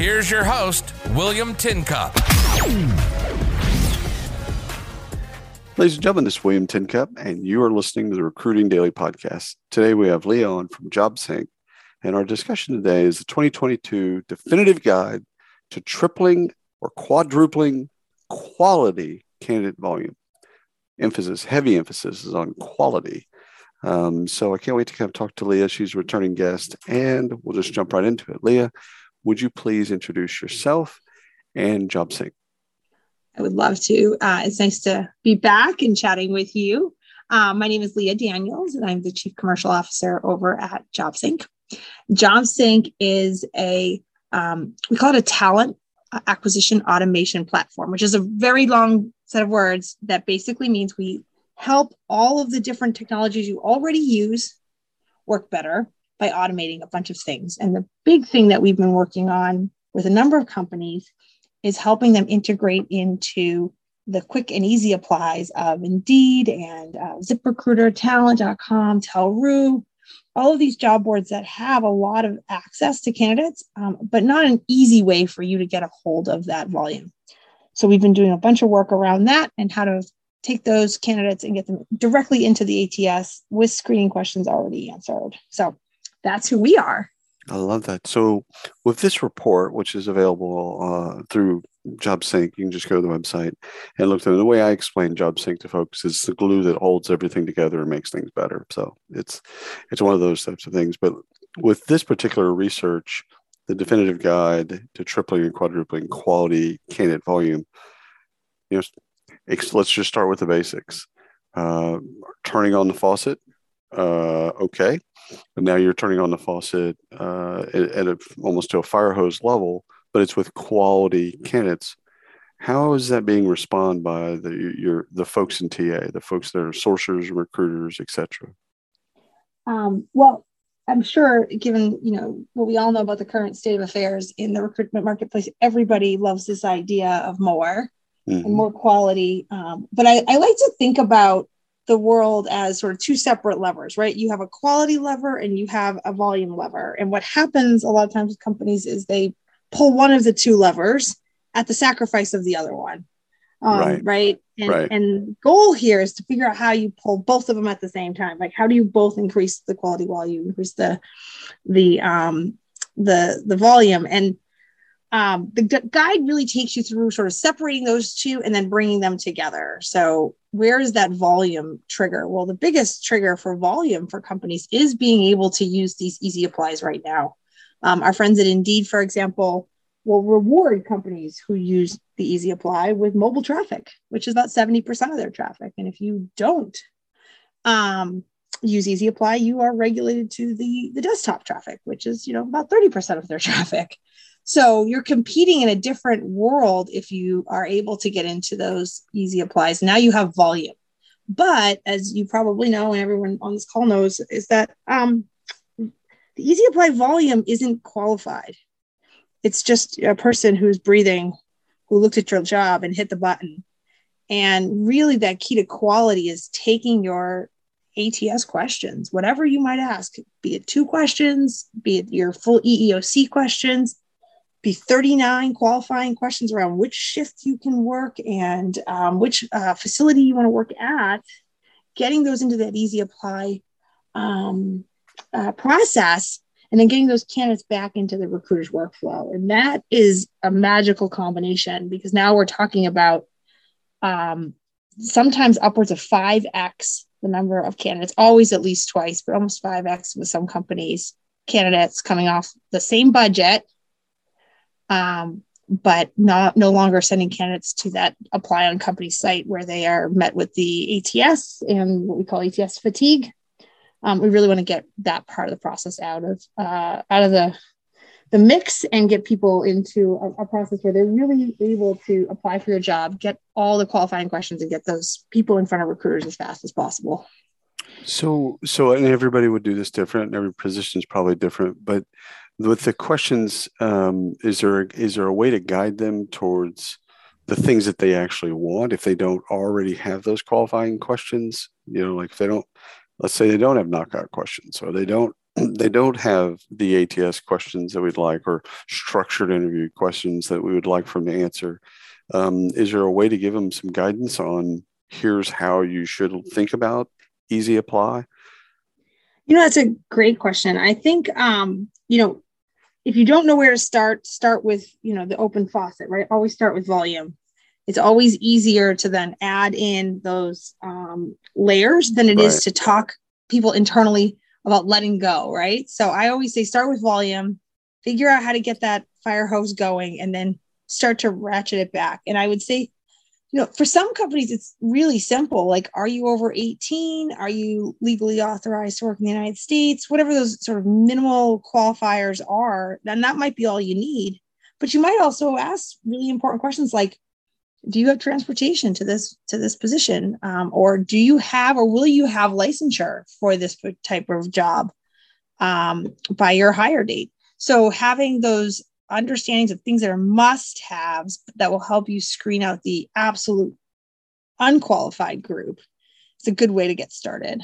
Here's your host, William Tincup. Ladies and gentlemen, this is William Tincup, and you are listening to the Recruiting Daily Podcast. Today we have Leah from JobSync, and our discussion today is the 2022 definitive guide to tripling or quadrupling quality candidate volume. Emphasis, heavy emphasis is on quality. Um, so I can't wait to kind of talk to Leah. She's a returning guest, and we'll just jump right into it. Leah, would you please introduce yourself and JobSync? I would love to. Uh, it's nice to be back and chatting with you. Um, my name is Leah Daniels, and I'm the Chief Commercial Officer over at JobSync. JobSync is a, um, we call it a talent acquisition automation platform, which is a very long set of words that basically means we help all of the different technologies you already use work better by automating a bunch of things. And the big thing that we've been working on with a number of companies is helping them integrate into the quick and easy applies of Indeed and uh, ZipRecruiter, Talent.com, Talroo, all of these job boards that have a lot of access to candidates, um, but not an easy way for you to get a hold of that volume. So we've been doing a bunch of work around that and how to take those candidates and get them directly into the ATS with screening questions already answered. So that's who we are. I love that. So, with this report, which is available uh, through JobSync, you can just go to the website and look through. The way I explain JobSync to folks is the glue that holds everything together and makes things better. So it's it's one of those types of things. But with this particular research, the definitive guide to tripling and quadrupling quality candidate volume, you know, let's just start with the basics. Uh, turning on the faucet, uh, okay. But now you're turning on the faucet uh, at, at a, almost to a fire hose level, but it's with quality candidates. How is that being responded by the your the folks in TA, the folks that are sourcers, recruiters, etc.? Um, well, I'm sure, given you know what we all know about the current state of affairs in the recruitment marketplace, everybody loves this idea of more mm-hmm. and more quality. Um, but I, I like to think about the world as sort of two separate levers, right? You have a quality lever and you have a volume lever. And what happens a lot of times with companies is they pull one of the two levers at the sacrifice of the other one. Um, right. Right. And, right. and goal here is to figure out how you pull both of them at the same time. Like how do you both increase the quality while you increase the the um the the volume and um, the guide really takes you through sort of separating those two and then bringing them together. So, where is that volume trigger? Well, the biggest trigger for volume for companies is being able to use these easy applies right now. Um, our friends at Indeed, for example, will reward companies who use the easy apply with mobile traffic, which is about 70% of their traffic. And if you don't um, use easy apply, you are regulated to the, the desktop traffic, which is, you know, about 30% of their traffic. So you're competing in a different world if you are able to get into those easy applies. Now you have volume. But as you probably know, and everyone on this call knows, is that um, the easy apply volume isn't qualified. It's just a person who's breathing, who looked at your job and hit the button. And really, that key to quality is taking your ATS questions, whatever you might ask, be it two questions, be it your full EEOC questions, be 39 qualifying questions around which shift you can work and um, which uh, facility you want to work at, getting those into that easy apply um, uh, process, and then getting those candidates back into the recruiter's workflow. And that is a magical combination because now we're talking about um, sometimes upwards of 5x the number of candidates, always at least twice, but almost 5x with some companies, candidates coming off the same budget um, but not no longer sending candidates to that apply on company site where they are met with the ATS and what we call ATS fatigue. Um, we really want to get that part of the process out of uh, out of the the mix and get people into a, a, process where they're really able to apply for your job, get all the qualifying questions, and get those people in front of recruiters as fast as possible. So, so, and everybody would do this different, and every position is probably different. But with the questions, um, is there is there a way to guide them towards the things that they actually want if they don't already have those qualifying questions? You know, like if they don't, let's say they don't have knockout questions, or they don't they don't have the ATS questions that we'd like or structured interview questions that we would like from the answer. Um, is there a way to give them some guidance on here's how you should think about easy apply? You know, that's a great question. I think, um, you know, if you don't know where to start, start with, you know, the open faucet, right? Always start with volume. It's always easier to then add in those um, layers than it right. is to talk people internally about letting go, right? So I always say start with volume, figure out how to get that fire hose going, and then start to ratchet it back. And I would say, you know, for some companies, it's really simple. Like, are you over 18? Are you legally authorized to work in the United States? Whatever those sort of minimal qualifiers are, then that might be all you need. But you might also ask really important questions like, do you have transportation to this to this position um, or do you have or will you have licensure for this type of job um, by your hire date so having those understandings of things that are must haves that will help you screen out the absolute unqualified group it's a good way to get started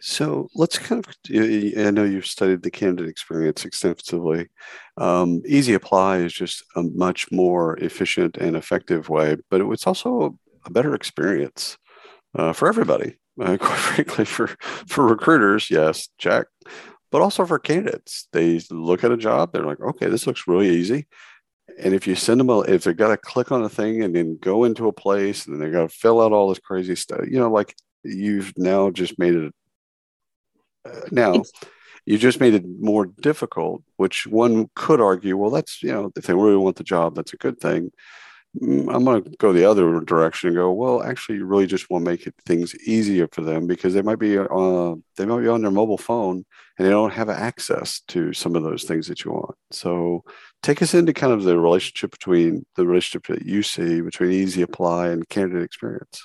so let's kind of, I know you've studied the candidate experience extensively. Um, Easy Apply is just a much more efficient and effective way, but it's also a better experience uh, for everybody. Uh, quite frankly, for, for recruiters, yes, check, but also for candidates. They look at a job, they're like, okay, this looks really easy. And if you send them a, if they got to click on a thing and then go into a place and then they got to fill out all this crazy stuff, you know, like you've now just made it uh, now, you just made it more difficult, which one could argue, well, that's, you know, if they really want the job, that's a good thing. Mm, I'm going to go the other direction and go, well, actually, you really just want to make things easier for them because they might be uh, they might be on their mobile phone and they don't have access to some of those things that you want. So, take us into kind of the relationship between the relationship that you see between Easy Apply and candidate experience.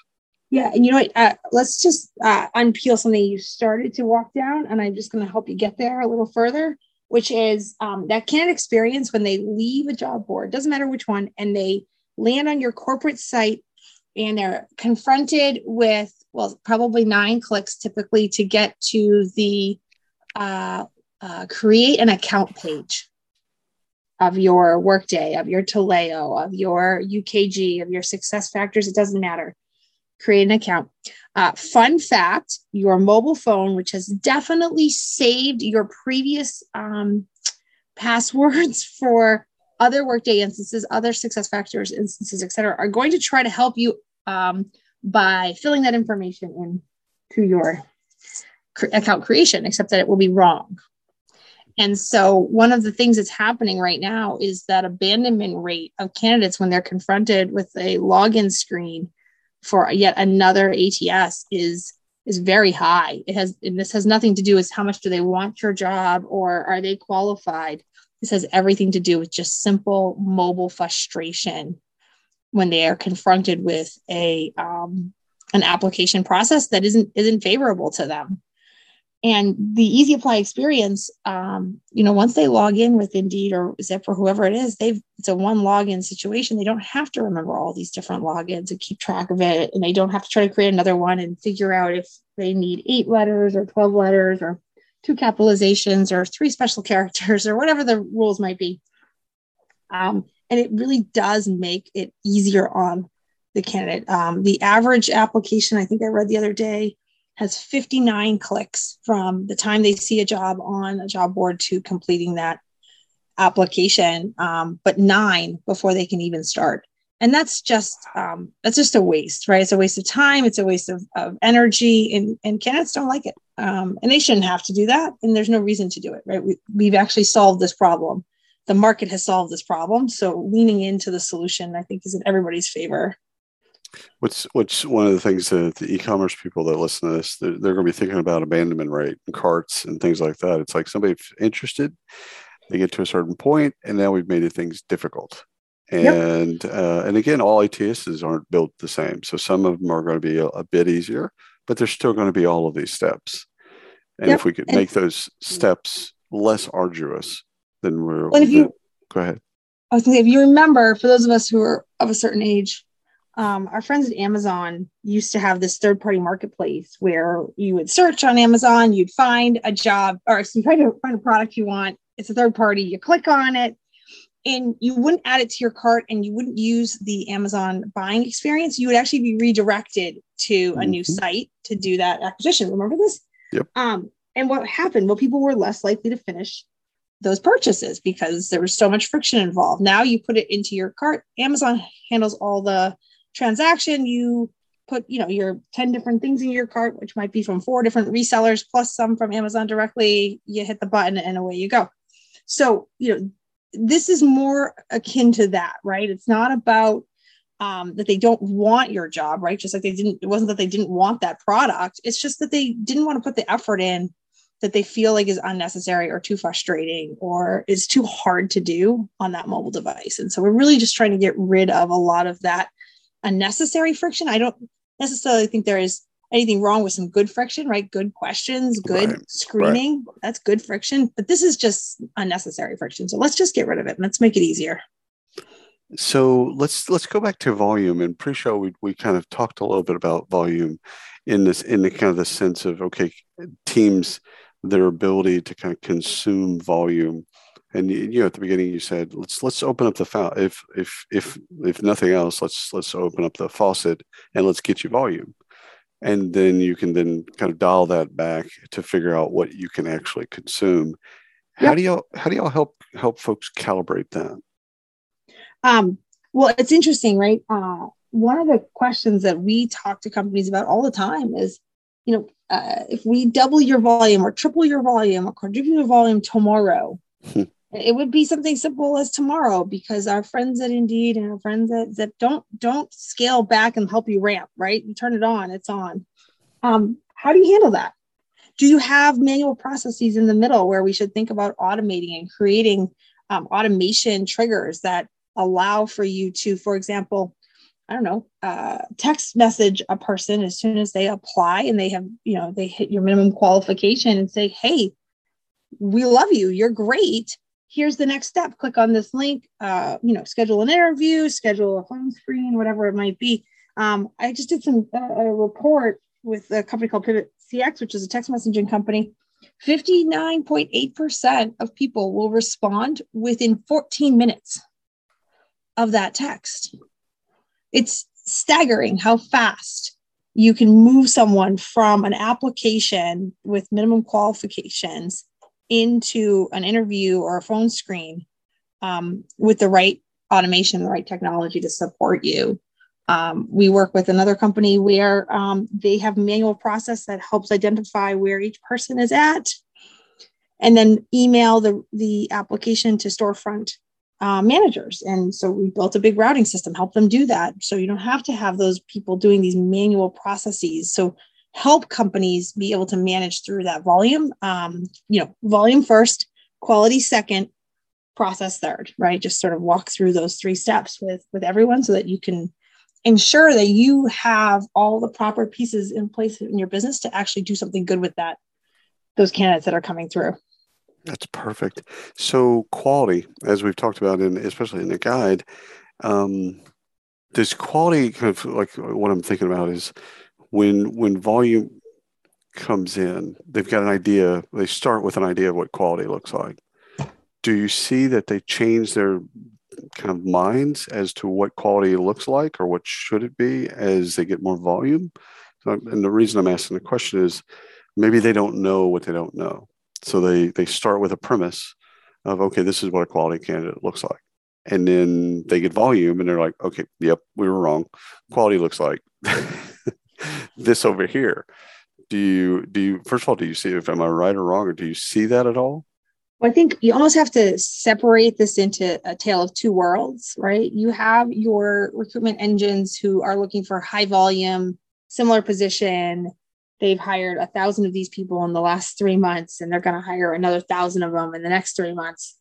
Yeah, and you know what? Uh, let's just uh, unpeel something you started to walk down, and I'm just going to help you get there a little further, which is um, that candidate experience when they leave a job board, doesn't matter which one, and they land on your corporate site and they're confronted with, well, probably nine clicks typically to get to the uh, uh create an account page of your Workday, of your Taleo, of your UKG, of your Success Factors. It doesn't matter create an account. Uh, fun fact your mobile phone, which has definitely saved your previous um, passwords for other Workday instances, other Success Factors instances, etc., are going to try to help you um, by filling that information in to your cr- account creation, except that it will be wrong. And so, one of the things that's happening right now is that abandonment rate of candidates when they're confronted with a login screen for yet another ATS is is very high. It has and this has nothing to do with how much do they want your job or are they qualified. This has everything to do with just simple mobile frustration when they are confronted with a um, an application process that isn't isn't favorable to them. And the easy apply experience um, you know once they log in with indeed or zip or whoever it is they've it's a one login situation. They don't have to remember all these different logins and keep track of it. And they don't have to try to create another one and figure out if they need eight letters or 12 letters or two capitalizations or three special characters or whatever the rules might be um, and it really does make it easier on the candidate um, the average application i think i read the other day has 59 clicks from the time they see a job on a job board to completing that application, um, but nine before they can even start. And that's just um, that's just a waste, right? It's a waste of time. It's a waste of, of energy, and, and candidates don't like it, um, and they shouldn't have to do that. And there's no reason to do it, right? We, we've actually solved this problem. The market has solved this problem, so leaning into the solution, I think, is in everybody's favor. What's what's one of the things that the e-commerce people that listen to this, they're, they're going to be thinking about abandonment rate and carts and things like that. It's like somebody interested, They get to a certain point, and now we've made things difficult. And yep. uh, and again, all ATSs aren't built the same. So some of them are going to be a, a bit easier, but there's still going to be all of these steps. And yep. if we could make those steps less arduous, then we're. Well, if you go ahead. I was going to say, if you remember, for those of us who are of a certain age, um, our friends at Amazon used to have this third party marketplace where you would search on Amazon, you'd find a job or you try to find a product you want. It's a third party. You click on it and you wouldn't add it to your cart and you wouldn't use the Amazon buying experience. You would actually be redirected to a mm-hmm. new site to do that acquisition. Remember this? Yep. Um, and what happened? Well, people were less likely to finish those purchases because there was so much friction involved. Now you put it into your cart. Amazon handles all the transaction. You put, you know, your 10 different things in your cart, which might be from four different resellers plus some from Amazon directly. You hit the button and away you go. So, you know, this is more akin to that, right? It's not about um, that they don't want your job, right? Just like they didn't, it wasn't that they didn't want that product. It's just that they didn't want to put the effort in that they feel like is unnecessary or too frustrating or is too hard to do on that mobile device. And so we're really just trying to get rid of a lot of that unnecessary friction. I don't necessarily think there is anything wrong with some good friction, right? Good questions, good right. screening. Right. That's good friction. But this is just unnecessary friction. So let's just get rid of it and let's make it easier. So let's let's go back to volume and pre-show we we kind of talked a little bit about volume in this in the kind of the sense of okay teams their ability to kind of consume volume. And you know at the beginning you said let's let's open up the faucet if if if if nothing else let's let's open up the faucet and let's get you volume. And then you can then kind of dial that back to figure out what you can actually consume. How do y'all how do y'all help help folks calibrate that um, well it's interesting right? Uh, one of the questions that we talk to companies about all the time is you know uh, if we double your volume or triple your volume or quadruple your volume tomorrow hmm. it would be something simple as tomorrow because our friends at indeed and our friends at zip don't don't scale back and help you ramp right? You turn it on it's on. Um, how do you handle that? Do you have manual processes in the middle where we should think about automating and creating um, automation triggers that allow for you to for example I don't know, uh, text message a person as soon as they apply and they have, you know, they hit your minimum qualification and say, hey, we love you. You're great. Here's the next step. Click on this link, uh, you know, schedule an interview, schedule a phone screen, whatever it might be. Um, I just did some uh, a report with a company called Pivot CX, which is a text messaging company. 59.8% of people will respond within 14 minutes of that text it's staggering how fast you can move someone from an application with minimum qualifications into an interview or a phone screen um, with the right automation, the right technology to support you. Um, we work with another company where um, they have manual process that helps identify where each person is at and then email the, the application to storefront uh, managers. And so we built a big routing system, help them do that. So you don't have to have those people doing these manual processes. So help companies be able to manage through that volume. Um, you know, volume first, quality second, process third, right? Just sort of walk through those three steps with with everyone so that you can ensure that you have all the proper pieces in place in your business to actually do something good with that those candidates that are coming through. That's perfect. So quality, as we've talked about, in especially in the guide, um, quality kind of like what I'm thinking about is when when volume comes in, they've got an idea. They start with an idea of what quality looks like. Do you see that they change their kind of minds as to what quality looks like or what should it be as they get more volume? So, and the reason I'm asking the question is maybe they don't know what they don't know so they they start with a premise of okay, this is what a quality candidate looks like, and then they get volume, and they're like, okay, yep, we were wrong. Quality looks like this over here. Do you do you first of all do you see if am I right or wrong, or do you see that at all? Well, I think you almost have to separate this into a tale of two worlds, right? You have your recruitment engines who are looking for high volume, similar position, they've hired a thousand of these people in the last three months and they're going to hire another thousand of them in the next three months.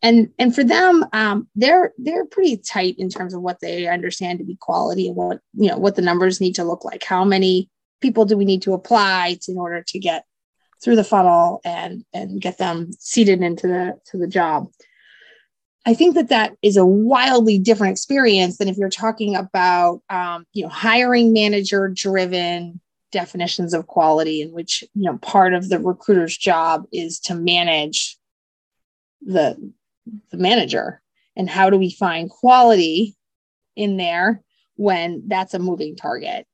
And and for them um, they're they're pretty tight in terms of what they understand to be quality and what you know what the numbers need to look like. How many people do we need to apply to, in order to get through the funnel and and get them seated into the to the job? I think that that is a wildly different experience than if you're talking about um, you know hiring manager driven definitions of quality in which you know part of the recruiter's job is to manage the the manager. And how do we find quality in there when that's a moving target?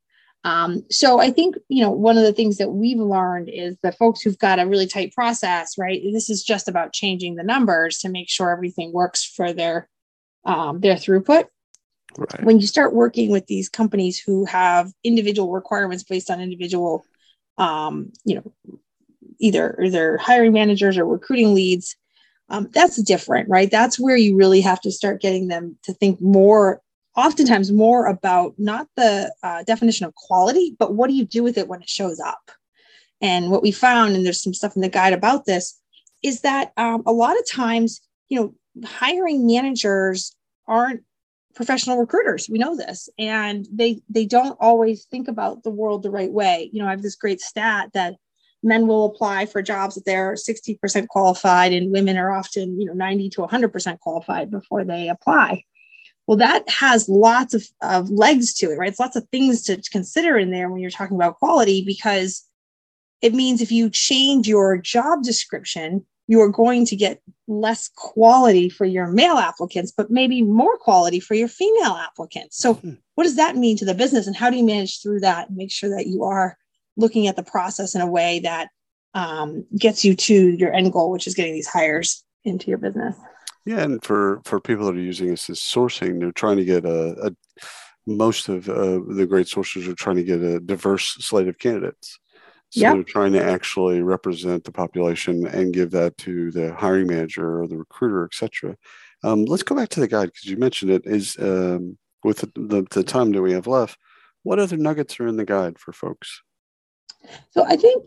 Um, so i think you know one of the things that we've learned is the folks who've got a really tight process right? This is just about changing the numbers to make sure everything works for their um, their throughput right. when you start working with these companies who have individual requirements based on individual um, you know either either hiring managers or recruiting leads um, that's different, right? That's where you really have to start getting them to think more, oftentimes more about not the uh, definition of quality, but what do you do with it when it shows up? And what we found, and there's some stuff in the guide about this, is that um, a lot of times, you know, hiring managers aren't professional recruiters. We know this, and they they don't always think about the world the right way. You know, I have this great stat that men will apply for jobs that they're 60% qualified and women are often you know 90 to 100% qualified before they apply well that has lots of, of legs to it right it's lots of things to consider in there when you're talking about quality because it means if you change your job description you are going to get less quality for your male applicants but maybe more quality for your female applicants so hmm. what does that mean to the business and how do you manage through that and make sure that you are looking at the process in a way that um, gets you to your end goal, which is getting these hires into your business. Yeah, and for for people that are using this as sourcing, they're trying to get a, a most of uh, the great sources are trying to get a diverse slate of candidates. So yep. they're trying to actually represent the population and give that to the hiring manager or the recruiter, etc. Um, let's go back to the guide because you mentioned it. Is um, with the, the, the time that we have left, what other nuggets are in the guide for folks? So I think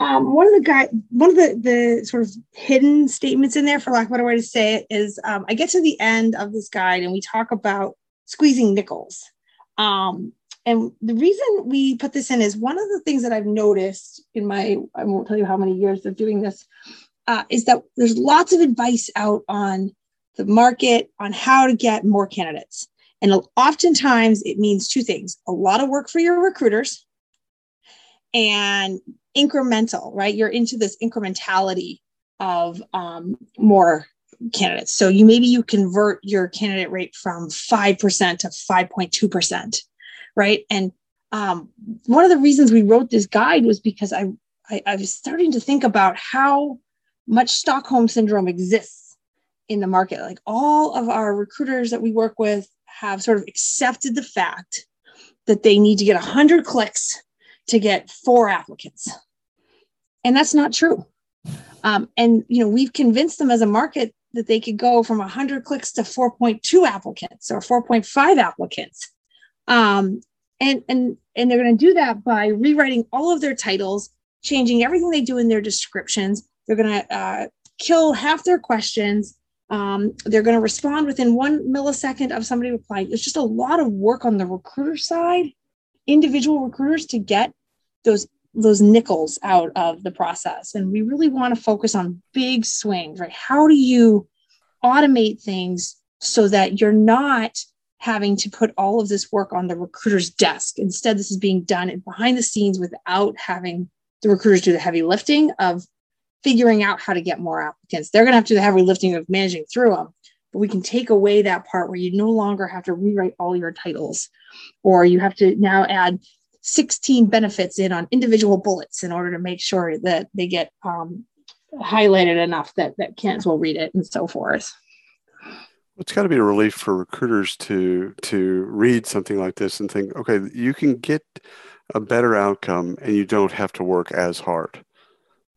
um, one of the guy, one of the the sort of hidden statements in there, for lack of a better way to say it, is um, I get to the end of this guide and we talk about squeezing nickels. Um, and the reason we put this in is one of the things that I've noticed in my I won't tell you how many years of doing this uh, is that there's lots of advice out on the market on how to get more candidates. And oftentimes it means two things a lot of work for your recruiters and incremental, right? You're into this incrementality of um, more candidates. So you maybe you convert your candidate rate from 5% to 5.2%, right? And um, one of the reasons we wrote this guide was because I, I, I was starting to think about how much Stockholm syndrome exists in the market. Like all of our recruiters that we work with have sort of accepted the fact that they need to get 100 clicks to get four applicants. And that's not true. Um, and you know, we've convinced them as a market that they could go from 100 clicks to 4.2 applicants or 4.5 applicants. Um, and and and they're going to do that by rewriting all of their titles, changing everything they do in their descriptions. They're going to uh, kill half their questions. Um, they're going to respond within one millisecond of somebody replying. It's just a lot of work on the recruiter side individual recruiters to get those those nickels out of the process and we really want to focus on big swings right how do you automate things so that you're not having to put all of this work on the recruiter's desk instead this is being done behind the scenes without having the recruiters do the heavy lifting of figuring out how to get more applicants they're going to have to do the heavy lifting of managing through them but we can take away that part where you no longer have to rewrite all your titles or you have to now add 16 benefits in on individual bullets in order to make sure that they get um, highlighted enough that, that candidates will read it and so forth. It's got to be a relief for recruiters to to read something like this and think, okay, you can get a better outcome and you don't have to work as hard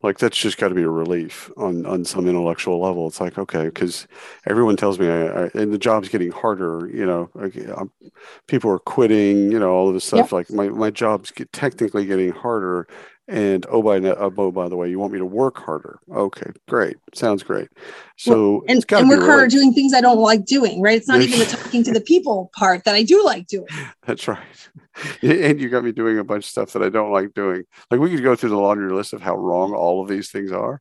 like that's just got to be a relief on on some intellectual level it's like okay because everyone tells me I, I, and the job's getting harder you know like, um, people are quitting you know all of this stuff yep. like my, my job's get, technically getting harder And oh by oh by the way, you want me to work harder? Okay, great, sounds great. So well, and, and work harder doing things I don't like doing. Right? It's not even the talking to the people part that I do like doing. That's right. And you got me doing a bunch of stuff that I don't like doing. Like we could go through the laundry list of how wrong all of these things are,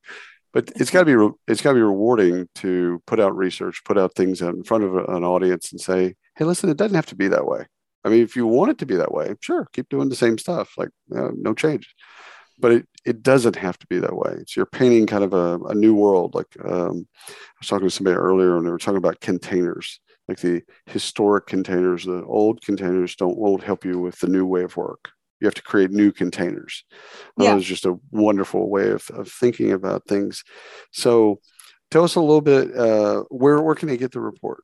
but it's got to be re- it's got to be rewarding to put out research, put out things in front of an audience, and say, "Hey, listen, it doesn't have to be that way." I mean, if you want it to be that way, sure, keep doing the same stuff. Like uh, no change but it, it doesn't have to be that way. So you're painting kind of a, a new world. Like um, I was talking to somebody earlier, and they were talking about containers, like the historic containers. The old containers don't won't help you with the new way of work. You have to create new containers. Yeah. That was just a wonderful way of, of thinking about things. So, tell us a little bit. Uh, where where can they get the report?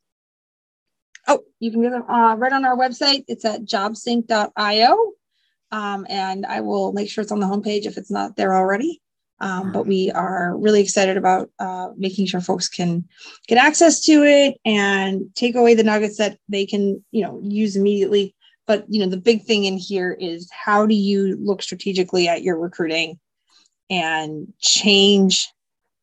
Oh, you can get them uh, right on our website. It's at jobsync.io. Um, and I will make sure it's on the homepage if it's not there already. Um, but we are really excited about uh, making sure folks can get access to it and take away the nuggets that they can, you know, use immediately. But you know, the big thing in here is how do you look strategically at your recruiting and change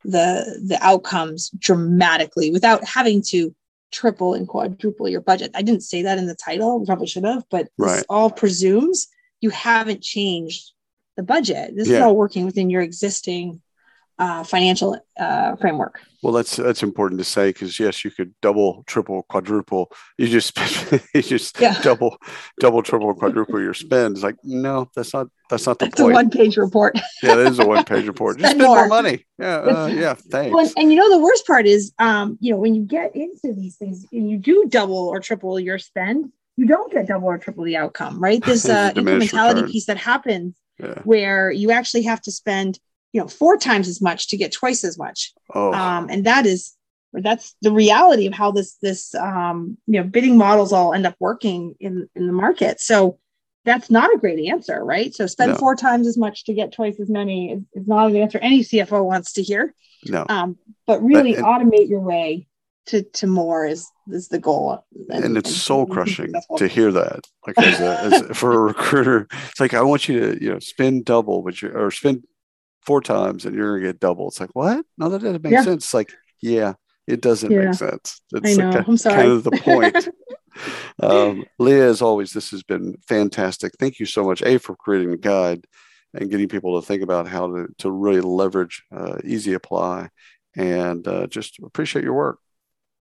the the outcomes dramatically without having to triple and quadruple your budget. I didn't say that in the title, probably should have, but right. this all presumes you haven't changed the budget. This yeah. is all working within your existing uh, financial uh, framework. Well, that's that's important to say because yes, you could double, triple, quadruple. You just you just yeah. double, double, triple, quadruple your spend. It's like no, that's not that's not the that's point. a one page report. yeah, that is a one page report. Just spend, spend more. more. money. Yeah, uh, yeah. Thanks. Well, and you know the worst part is, um, you know, when you get into these things and you do double or triple your spend, you don't get double or triple the outcome, right? This uh, incrementality return. piece that happens yeah. where you actually have to spend, you know, four times as much to get twice as much. Oh. Um, and that is, that's the reality of how this, this, um, you know, bidding models all end up working in, in the market. So that's not a great answer, right? So spend no. four times as much to get twice as many is, is, not an answer any CFO wants to hear. No. Um, but really but, and, automate your way to to more is is the goal. And, and it's soul crushing to hear that. Like as a, as for a recruiter it's like i want you to you know spend double but you or spend four times and you're gonna get double. It's like what? No that doesn't make yeah. sense. It's like yeah it doesn't yeah. make sense it's I know. Like I'm sorry. kind of the point. Um, leah as always this has been fantastic. Thank you so much a for creating the guide and getting people to think about how to, to really leverage uh, easy apply. And uh, just appreciate your work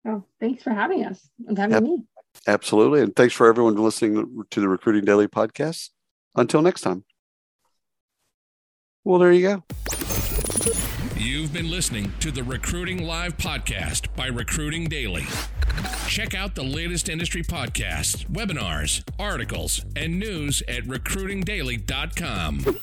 Oh, thanks for having us and having yep. me. Absolutely. And thanks for everyone listening to the Recruiting Daily podcast. Until next time. Well, there you go. You've been listening to the Recruiting Live podcast by Recruiting Daily. Check out the latest industry podcasts, webinars, articles, and news at recruitingdaily.com.